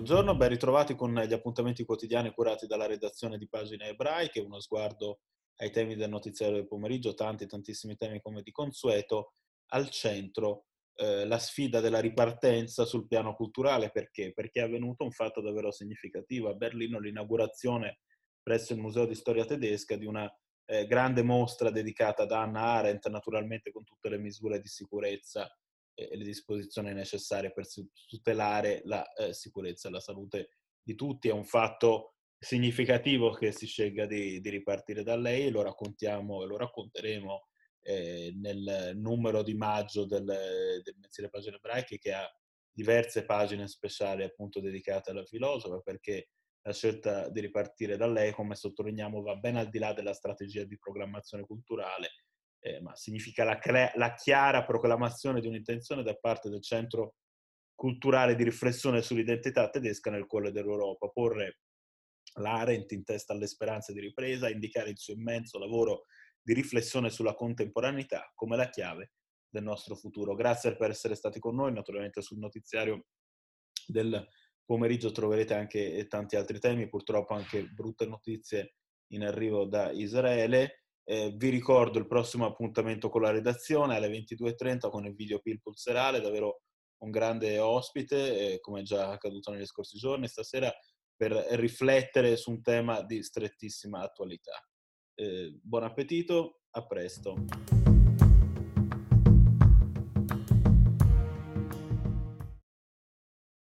Buongiorno, ben ritrovati con gli appuntamenti quotidiani curati dalla redazione di Pagine Ebraiche, uno sguardo ai temi del notiziario del pomeriggio, tanti, tantissimi temi come di consueto, al centro eh, la sfida della ripartenza sul piano culturale, perché? Perché è avvenuto un fatto davvero significativo. A Berlino l'inaugurazione presso il Museo di Storia Tedesca di una eh, grande mostra dedicata ad Anna Arendt, naturalmente con tutte le misure di sicurezza e le disposizioni necessarie per tutelare la eh, sicurezza e la salute di tutti. È un fatto significativo che si scelga di, di ripartire da lei, lo raccontiamo e lo racconteremo eh, nel numero di maggio del, del mensile Pagine Ebraiche che ha diverse pagine speciali appunto dedicate alla filosofa perché la scelta di ripartire da lei, come sottolineiamo, va ben al di là della strategia di programmazione culturale eh, ma significa la, cre- la, chiara proclamazione di un'intenzione da parte del centro culturale di riflessione sull'identità tedesca nel cuore dell'Europa, porre l'Arendt in testa alle speranze di ripresa, indicare il suo immenso lavoro di riflessione sulla contemporaneità come la chiave del nostro futuro. Grazie per essere stati con noi, naturalmente sul notiziario del pomeriggio troverete anche tanti altri temi, purtroppo anche brutte notizie in arrivo da Israele. Eh, vi ricordo il prossimo appuntamento con la redazione alle 22.30 con il video Pilpul serale, davvero un grande ospite, eh, come già accaduto negli scorsi giorni, stasera per riflettere su un tema di strettissima attualità. Eh, buon appetito, a presto.